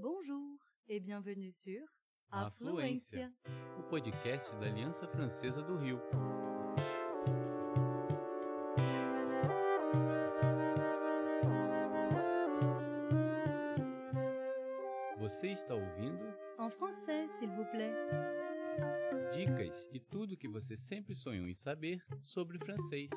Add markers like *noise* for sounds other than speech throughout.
Bonjour et bienvenue sur Afluência, o podcast da Aliança Francesa do Rio. Você está ouvindo En français, s'il vous plaît. dicas e tudo que você sempre sonhou em saber sobre francês.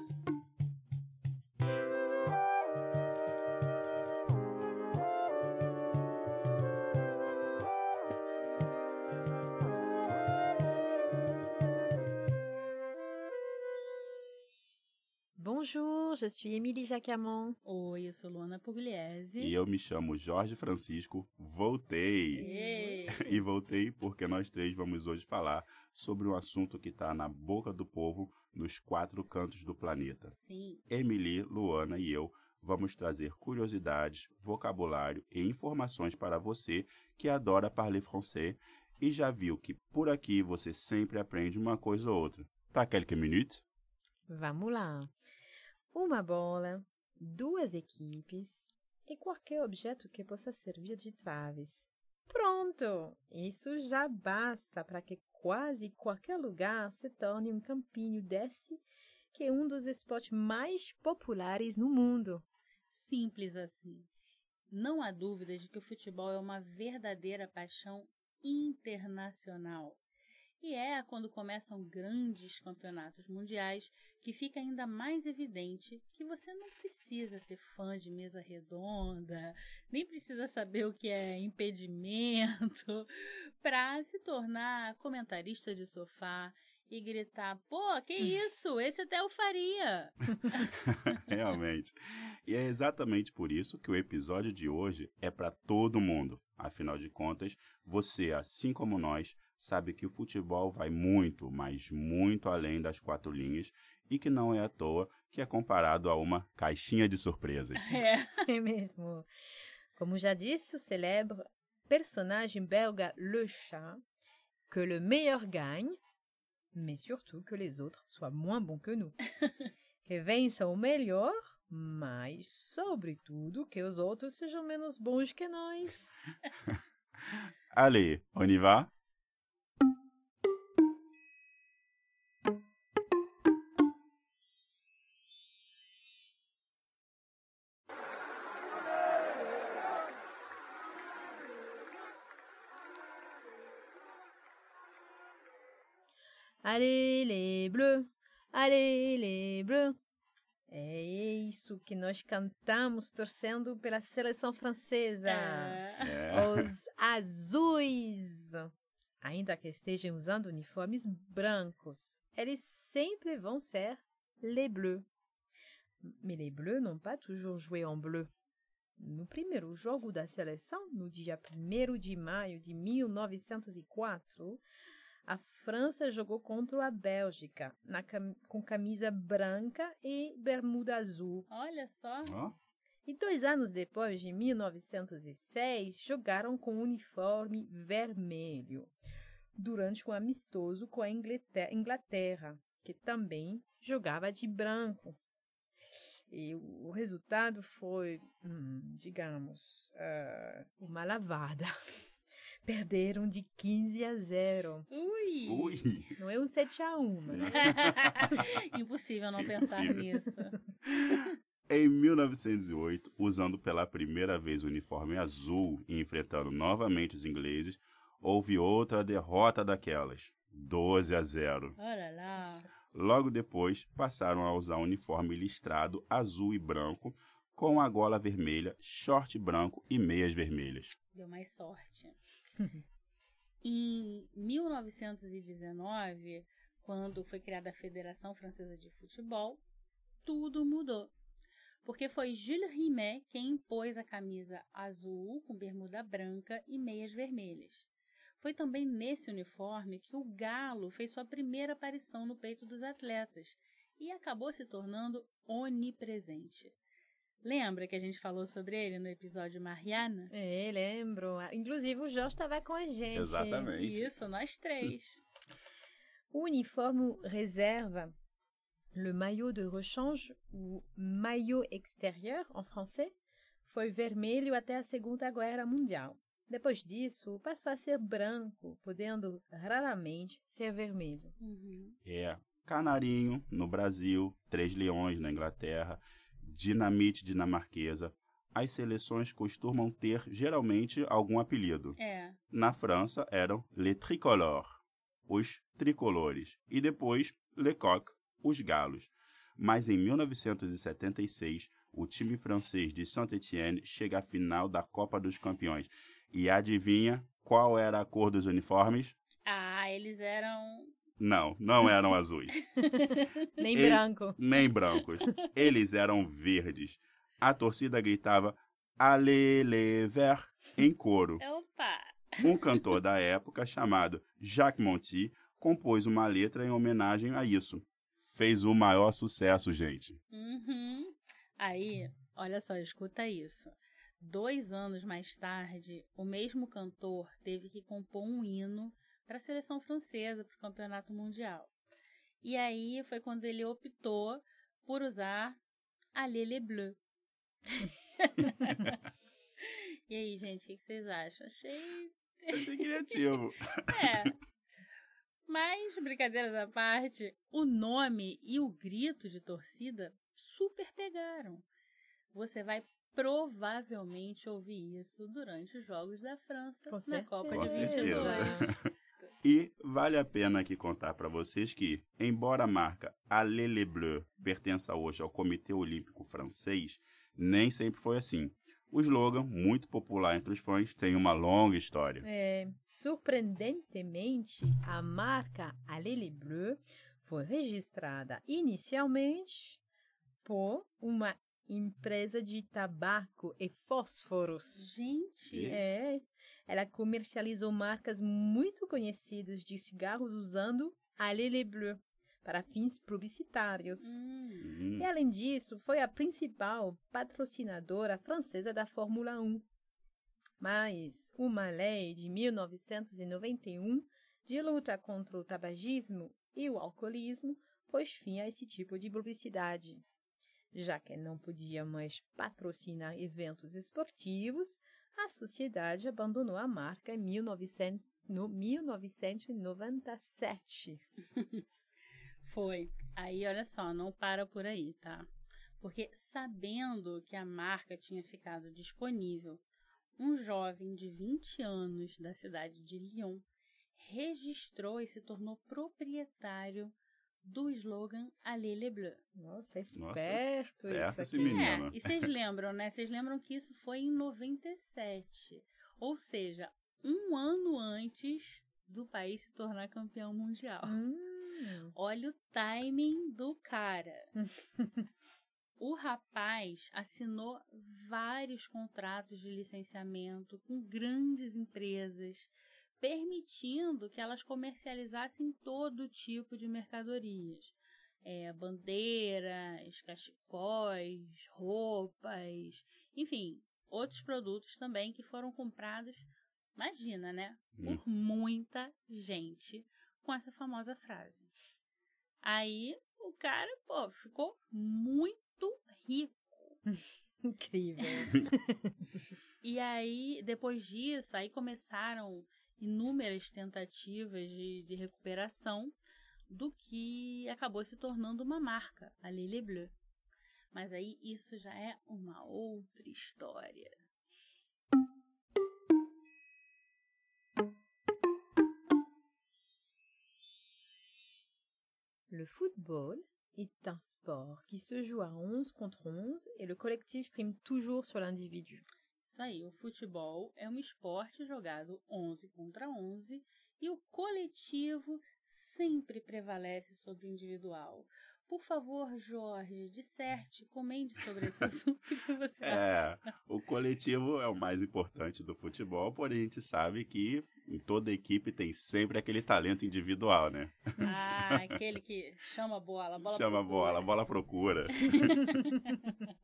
Bonjour, je suis Émilie Jacamon. Oi, eu sou Luana Pugliese. E eu me chamo Jorge Francisco. Voltei! Ei. *laughs* E voltei porque nós três vamos hoje falar sobre um assunto que está na boca do povo nos quatro cantos do planeta. Sim, Emily, Luana e eu vamos trazer curiosidades, vocabulário e informações para você que adora parler français e já viu que por aqui você sempre aprende uma coisa ou outra. Tá quelques minutes? Vamos lá. Uma bola, duas equipes e qualquer objeto que possa servir de traves. Pronto! Isso já basta para que quase qualquer lugar se torne um campinho desse, que é um dos esportes mais populares no mundo. simples assim. Não há dúvida de que o futebol é uma verdadeira paixão internacional. E é quando começam grandes campeonatos mundiais que fica ainda mais evidente que você não precisa ser fã de mesa redonda, nem precisa saber o que é impedimento *laughs* para se tornar comentarista de sofá e gritar: pô, que isso? Esse até eu faria. *laughs* Realmente. E é exatamente por isso que o episódio de hoje é para todo mundo. Afinal de contas, você, assim como nós, sabe que o futebol vai muito, mas muito além das quatro linhas e que não é à toa que é comparado a uma caixinha de surpresas. *laughs* É. *laughs* É mesmo. Como já disse o célebre personnage belga Le Chat, que le meilleur gagne, mais surtout que les autres soient moins bons que nous. *laughs* que vença o melhor, mas, sobretudo, que os outros sejam menos bons que nós. Allez, on y va? Allez, les bleus! Allez, les bleus! É isso que nós cantamos torcendo pela seleção francesa. É. Os azuis. Ainda que estejam usando uniformes brancos, eles sempre vão ser les bleus. Mais les bleus n'ont pas toujours joué en bleu. No primeiro jogo da seleção, no dia 1 de maio de 1904, a França jogou contra a Bélgica na cam- com camisa branca e bermuda azul. Olha só. Ó, E dois anos depois, de 1906, jogaram com uniforme vermelho, durante um amistoso com a Inglete- Inglaterra, que também jogava de branco. E o resultado foi, hum, digamos, ah, uma lavada. *laughs* Perderam de 15 a 0. Ui! ui! Não é um 7 a 1, mas *laughs* Impossível não pensar Impossível. nisso. *laughs* Em 1908, usando pela primeira vez o uniforme azul e enfrentando novamente os ingleses, houve outra derrota daquelas, 12 a 0. Olha lá. Logo depois, passaram a usar o uniforme listrado azul e branco, com a gola vermelha, short branco e meias vermelhas. Deu mais sorte. *laughs* em 1919, quando foi criada a Federação Francesa de Futebol, tudo mudou. Porque foi Jules Rimet quem impôs a camisa azul com bermuda branca e meias vermelhas. Foi também nesse uniforme que o galo fez sua primeira aparição no peito dos atletas e acabou se tornando onipresente. Lembra que a gente falou sobre ele no episódio Mariana? É, lembro. Inclusive, o Jorge estava com a gente. Exatamente. Isso, nós três. O uniforme reserva, le maillot de rechange, ou maillot extérieur en français, foi vermelho até a Segunda Guerra Mundial. Depois disso, passou a ser branco, podendo raramente ser vermelho. Uhum. É Canarinho no Brasil, Três Leões na Inglaterra, Dinamite dinamarquesa. As seleções costumam ter geralmente algum apelido. É. Na França eram Les Tricolores, os tricolores, e depois Les Coqs, os galos. Mas em 1976, o time francês de Saint-Étienne chega à final da Copa dos Campeões. E adivinha qual era a cor dos uniformes? Ah, eles eram. Não, não eram azuis, *laughs* Nem Ele- branco. nem brancos. Eles eram verdes. A torcida gritava verts em coro. Opa! Um cantor da época chamado Jacques Monty compôs uma letra em homenagem a isso. Fez o maior sucesso, gente. Uhum. Aí, olha só, escuta isso. Dois anos mais tarde, o mesmo cantor teve que compor um hino para a seleção francesa para o campeonato mundial. E aí foi quando ele optou por usar a Lele Bleu. *laughs* e aí, gente, o que vocês acham? Achei Achei criativo. *laughs* é. Mas, brincadeiras à parte, o nome e o grito de torcida super pegaram. Você vai provavelmente ouvir isso durante os Jogos da França Com na certeza. Copa Com de certeza. 22. E vale a pena aqui contar para vocês que, embora a marca Allez les Bleus pertença hoje ao Comitê Olímpico Francês, nem sempre foi assim. O slogan, muito popular entre os fãs, tem uma longa história. É, surpreendentemente, a marca Allez les Bleus foi registrada inicialmente por uma empresa de tabaco e fósforos. Gente, É, ela comercializou marcas muito conhecidas de cigarros usando Allez les Bleus para fins publicitários. Hum, E além disso, foi a principal patrocinadora francesa da Fórmula 1. Mas uma lei de 1991 de luta contra o tabagismo e o alcoolismo pôs fim a esse tipo de publicidade. Já que não podia mais patrocinar eventos esportivos, a sociedade abandonou a marca em 1900 no 1997. *laughs* foi. Aí, olha só, não para por aí, tá? Porque sabendo que a marca tinha ficado disponível, um jovem de 20 anos da cidade de Lyon registrou e se tornou proprietário do slogan Allez les Bleus. Nossa, é Nossa, esperto esperto isso esse aqui. menino. É, e vocês lembram, né? Vocês lembram que isso foi em 97. Ou seja, um ano antes do país se tornar campeão mundial. Hum. Olha o timing do cara. *laughs* o rapaz assinou vários contratos de licenciamento com grandes empresas, permitindo que elas comercializassem todo tipo de mercadorias. É, bandeiras, cachecóis, roupas, enfim, outros produtos também que foram comprados, imagina, né? Hum. Por muita gente com essa famosa frase. Aí o cara, pô, ficou muito rico. *laughs* Incrível. *laughs* E aí, depois disso, aí começaram inúmeras tentativas de, de recuperação do que acabou se tornando uma marca, a Lille Bleu. Mas aí isso já é uma outra história. Le football est un sport qui se joue à 11 contre 11 et le collectif prime toujours sur l'individu. Isso aí, o futebol é um esporte jogado 11 contra 11 e o coletivo sempre prevalece sobre o individual. Por favor, Jorge, disserte, comente sobre esse *laughs* assunto que você acha. É, o coletivo é o mais importante do futebol, porém a gente sabe que em toda equipe tem sempre aquele talento individual, né? Ah, aquele que chama a bola, a bola Chama a procura. bola, a bola procura. *laughs*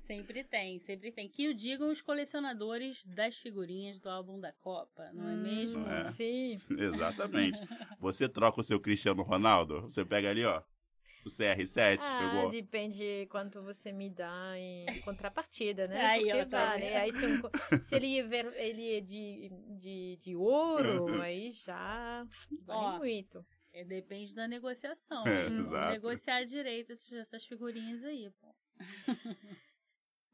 Sempre tem, sempre tem. Que o digam os colecionadores das figurinhas do álbum da Copa, não é mesmo? Não é? Sim. *laughs* Exatamente. Você troca o seu Cristiano Ronaldo, você pega ali, ó. O CR7 Ah, pegou. depende quanto você me dá em contrapartida, né? Aí, Porque tá vale. Aí se, um *laughs* se ele, é ver- ele é de, de, de ouro, aí já vale Ó, muito. É, depende da negociação. É, exato. negociar direito essas, essas figurinhas aí, pô. *laughs*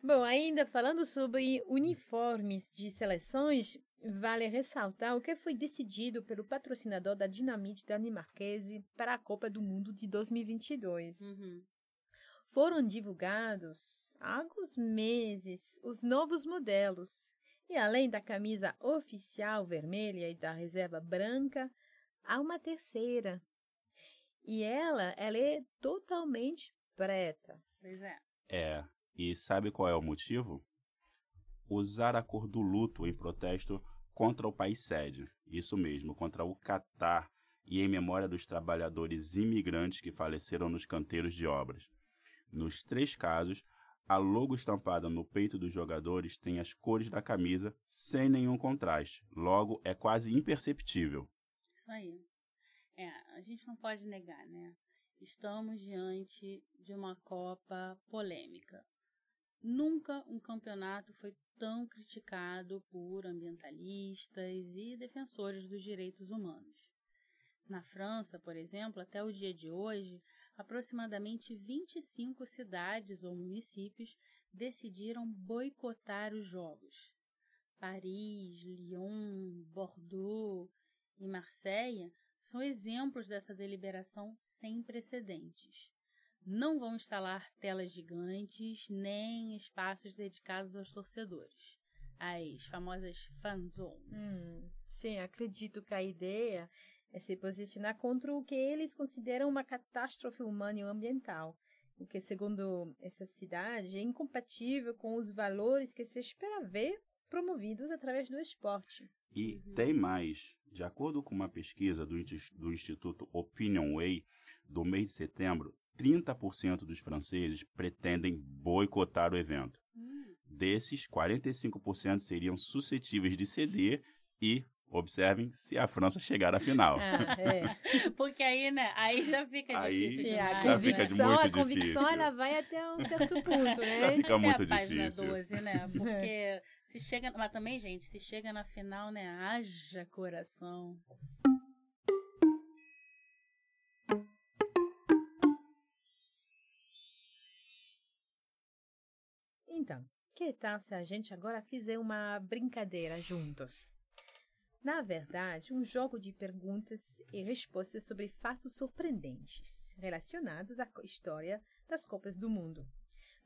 Bom, ainda falando sobre uniformes de seleções, vale ressaltar o que foi decidido pelo patrocinador da Dinamite dinamarquese para a Copa do Mundo de 2022. Uhum. Foram divulgados há alguns meses os novos modelos. E além da camisa oficial vermelha e da reserva branca, há uma terceira. E ela, ela é totalmente preta. Pois é. É. E sabe qual é o motivo? Usar a cor do luto em protesto contra o país sede. Isso mesmo, contra o Catar e em memória dos trabalhadores imigrantes que faleceram nos canteiros de obras. Nos três casos, a logo estampada no peito dos jogadores tem as cores da camisa sem nenhum contraste. Logo, é quase imperceptível. Isso aí. É, a gente não pode negar, né? Estamos diante de uma Copa polêmica. Nunca um campeonato foi tão criticado por ambientalistas e defensores dos direitos humanos. Na França, por exemplo, até o dia de hoje, aproximadamente 25 cidades ou municípios decidiram boicotar os jogos. Paris, Lyon, Bordeaux e Marseille são exemplos dessa deliberação sem precedentes. Não vão instalar telas gigantes nem espaços dedicados aos torcedores, as famosas fan zones. Hum, sim, acredito que a ideia é se posicionar contra o que eles consideram uma catástrofe humana e ambiental, o que, segundo essa cidade, é incompatível com os valores que se espera ver promovidos através do esporte. E tem mais. De acordo com uma pesquisa do, do Instituto Opinion Way, do mês de setembro, 30% dos franceses pretendem boicotar o evento. Hum, Desses, 45% seriam suscetíveis de ceder e, observem, se a França chegar à final. Ah, *laughs* é. Porque aí, né? Aí já fica Aí difícil demais. Já fica de convicção, muito a convicção difícil. ela vai até um certo ponto, Já né? fica Até muito a página difícil. 12, né? *laughs* Porque se chega. Mas também, gente, se chega na final, né? Haja coração. Então, que tal se a gente agora fizer uma brincadeira juntos? Na verdade, um jogo de perguntas e respostas sobre fatos surpreendentes relacionados à história das Copas do Mundo.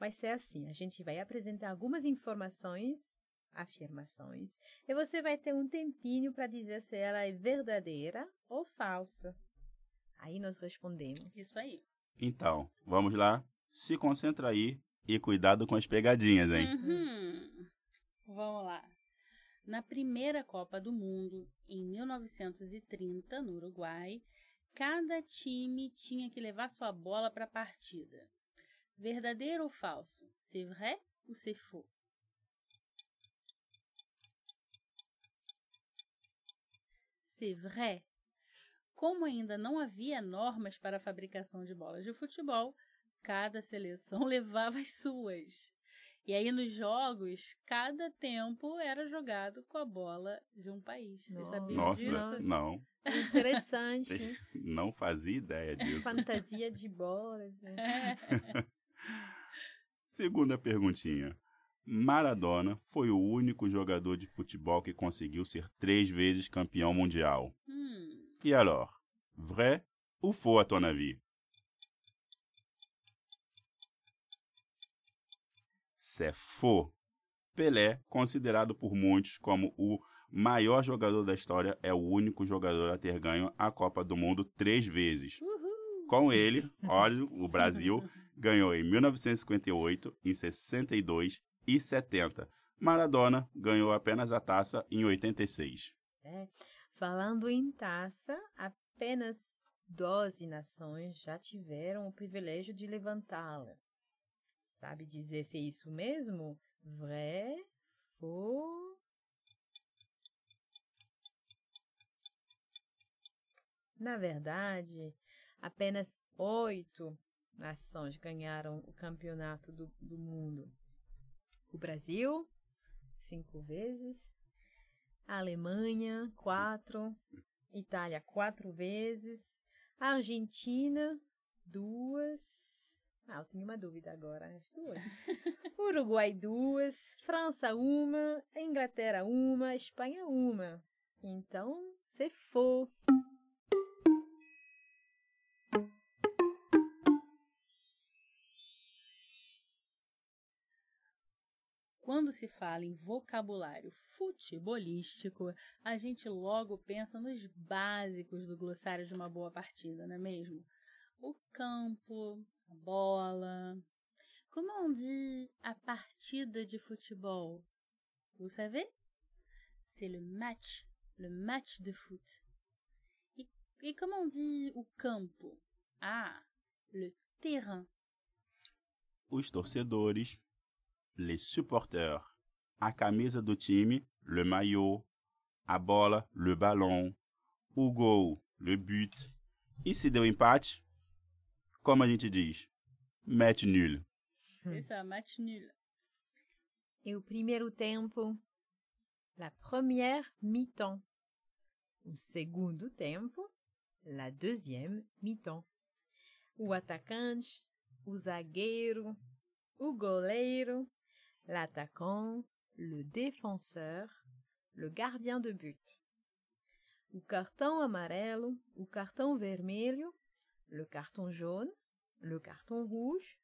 Vai ser assim: a gente vai apresentar algumas informações, afirmações, e você vai ter um tempinho para dizer se ela é verdadeira ou falsa. Aí nós respondemos. Isso aí. Então, vamos lá? Se concentra aí e cuidado com as pegadinhas, hein? Uhum. Vamos lá. Na primeira Copa do Mundo, em 1930, no Uruguai, cada time tinha que levar sua bola para a partida. Verdadeiro ou falso? C'est vrai ou c'est faux? C'est vrai. Como ainda não havia normas para a fabricação de bolas de futebol, cada seleção *laughs* levava as suas. E aí nos jogos, cada tempo era jogado com a bola de um país. Você Nossa. sabia Nossa, disso? não. Interessante, né? Não fazia ideia *laughs* disso. Fantasia de bolas. Né? *laughs* Segunda perguntinha. Maradona foi o único jogador de futebol que conseguiu ser três vezes campeão mundial. Hum, E alors, vrai ou faux à ton avis? C'est faux. Pelé, considerado por muitos como o maior jogador da história, é o único jogador a ter ganho a Copa do Mundo três vezes. Com ele, olha, o Brasil *laughs* ganhou em 1958, em 62 e 70. Maradona ganhou apenas a taça em 86. Falando em taça, apenas 12 nações já tiveram o privilégio de levantá-la. Sabe dizer se é isso mesmo? Vrai, faux? Na verdade, apenas oito nações ganharam o campeonato do, do mundo? O Brasil, cinco vezes. A Alemanha, quatro. Itália, quatro vezes. A Argentina, duas. Ah, eu tenho uma dúvida agora. As duas. *laughs* Uruguai, duas. França, uma. Inglaterra, uma. Espanha, uma. Então, se for. Quando se fala em vocabulário futebolístico, a gente logo pensa nos básicos do glossário de uma boa partida, não é mesmo? O campo, a bola. Como on dit a partida de futebol? Vous savez? C'est le match, le match de foot. E, e como on dit o campo? Ah, le terrain. Os torcedores, les supporters, a camisa do time, le maillot, a bola, le ballon, o gol, le but. E se deu empate, como a gente diz? Match nul. C'est ça, match nul. Et au primeiro tempo, la première mi-temps. O segundo tempo, la deuxième mi-temps. O atacante, o zagueiro, o goleiro, l'attaquant, le défenseur, le gardien de but. O cartão amarelo, o cartão vermelho, le cartão jaune, le cartão rouge,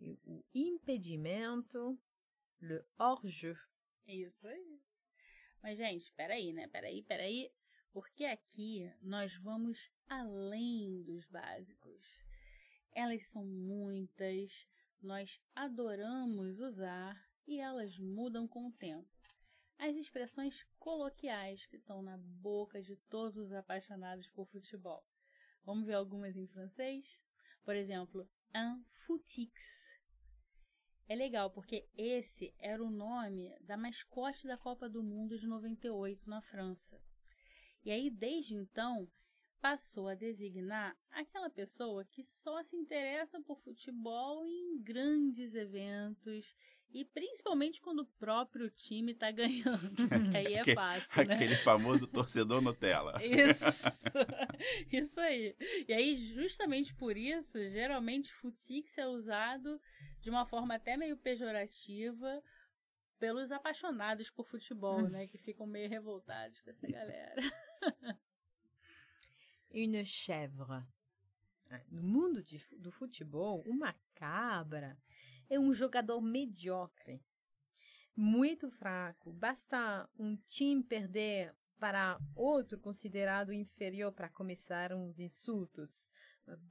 e o impedimento, le hors-jeu. Isso aí. Mas, gente, peraí, né? Peraí, peraí. Porque aqui nós vamos além dos básicos. Elas são muitas, nós adoramos usar e elas mudam com o tempo. As expressões coloquiais que estão na boca de todos os apaixonados por futebol. Vamos ver algumas em francês? Por exemplo, un footix. É legal porque esse era o nome da mascote da Copa do Mundo de 98 na França. E aí, desde então, passou a designar aquela pessoa que só se interessa por futebol em grandes eventos e principalmente quando o próprio time está ganhando. *laughs* aí é fácil, né? Aquele famoso torcedor Nutella. Isso, *laughs* isso aí. E aí, justamente por isso, geralmente futix é usado de uma forma até meio pejorativa pelos apaixonados por futebol, né? Que ficam meio revoltados com essa galera. *laughs* Une chèvre. No mundo de, do futebol, uma cabra é um jogador medíocre, muito fraco. Basta um time perder para outro considerado inferior para começar uns insultos.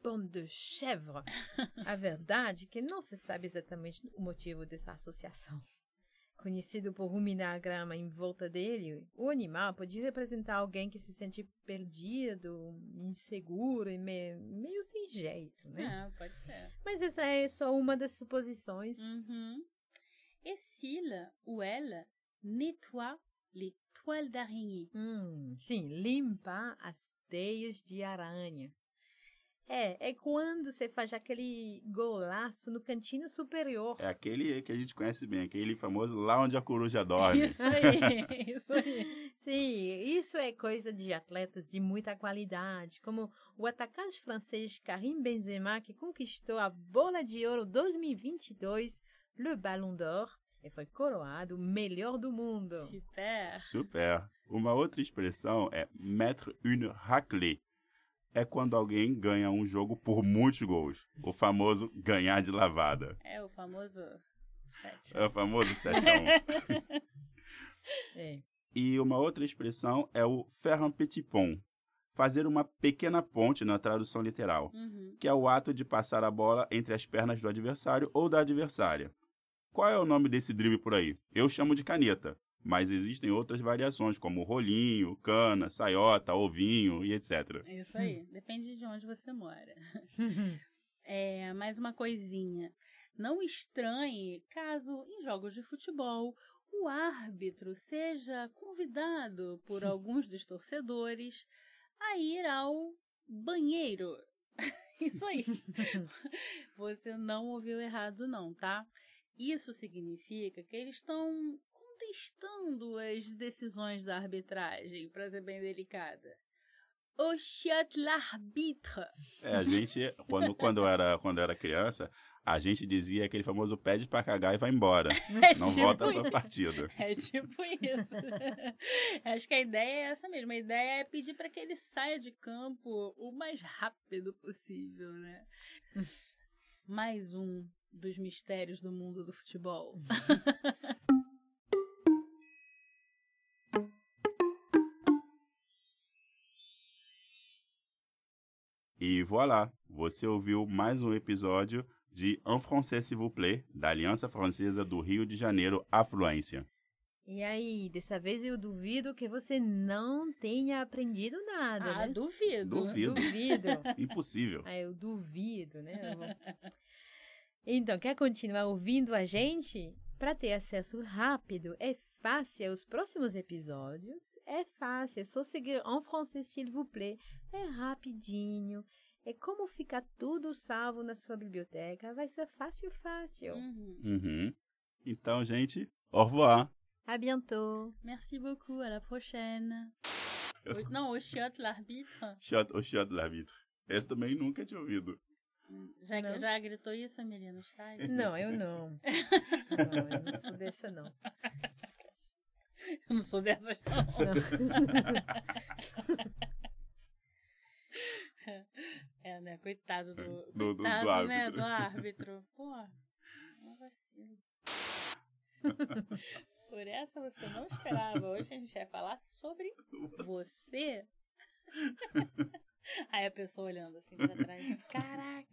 Bande de chèvre. *laughs* A verdade é que não se sabe exatamente o motivo dessa associação. Conhecido por ruminar a grama em volta dele, o animal podia representar alguém que se sente perdido, inseguro e me, meio sem jeito, né? É, pode ser. Mas essa é só uma das suposições. Uhum. Et s'il ou elle nettoie les toiles d'araignée? Hum, sim, limpar as teias de aranha. É, é quando você faz aquele golaço no cantinho superior. É aquele que a gente conhece bem, aquele famoso lá onde a coruja dorme. Isso aí, *laughs* isso aí. Sim, isso é coisa de atletas de muita qualidade, como o atacante francês Karim Benzema, que conquistou a bola de ouro 2022, Le Ballon d'Or, e foi coroado o melhor do mundo. Super. Super. Uma outra expressão é mettre une raclée. É quando alguém ganha um jogo por muitos gols. O famoso ganhar de lavada. É o famoso 7. É o famoso 7 a 1. *laughs* É. E uma outra expressão é o faire un petit pont. Fazer uma pequena ponte na tradução literal, Uhum. que é o ato de passar a bola entre as pernas do adversário ou da adversária. Qual é o nome desse drible por aí? Eu chamo de caneta, mas existem outras variações, como rolinho, cana, saiota, ovinho e etc. Isso aí. Depende de onde você mora. *laughs* É, mais uma coisinha. Não estranhe caso, em jogos de futebol, o árbitro seja convidado por *laughs* alguns dos torcedores a ir ao banheiro. *laughs* Isso aí. Você não ouviu errado, não, tá? Isso significa que eles estão contestando as decisões da arbitragem, para ser bem delicada. O chat l'arbitre. É, a gente, quando, quando, era, quando era criança, a gente dizia aquele famoso pede pra cagar e vai embora. *laughs* É Não tipo volta isso. pra partida. É tipo isso. *laughs* Acho que a ideia é essa mesmo. A ideia é pedir para que ele saia de campo o mais rápido possível, né? *laughs* Mais um dos mistérios do mundo do futebol. Voilà, você ouviu mais um episódio de En Français s'il vous plaît, da Aliança Francesa do Rio de Janeiro, Afluência. E aí, dessa vez eu duvido que você não tenha aprendido nada, Ah, né? duvido. Duvido. Duvido. *laughs* Impossível. Ah, eu duvido, né? Eu vou- Então, quer continuar ouvindo a gente? Para ter acesso rápido, é fácil aos próximos episódios. É fácil, é só seguir en français s'il vous plaît. É rapidinho. É como ficar tudo salvo na sua biblioteca. Vai ser fácil, fácil. Uhum. Uhum. Então, gente, au revoir. À bientôt. Merci beaucoup. À la prochaine. O- Não, o chat l'arbitre. O shot l'arbitre. Esse também nunca tinha ouvido. Já, Não. já gritou isso, Emília, no estádio? Não, eu não. *laughs* Não, eu não sou dessa, não. Eu não sou dessas, não. *laughs* É, né? Coitado do. Do- do- do coitado, né? árbitro. Do árbitro. *laughs* Pô, não vacilo. *laughs* Por essa você não esperava. Hoje a gente vai falar sobre você. *laughs* Aí a pessoa olhando assim pra trás. Caraca!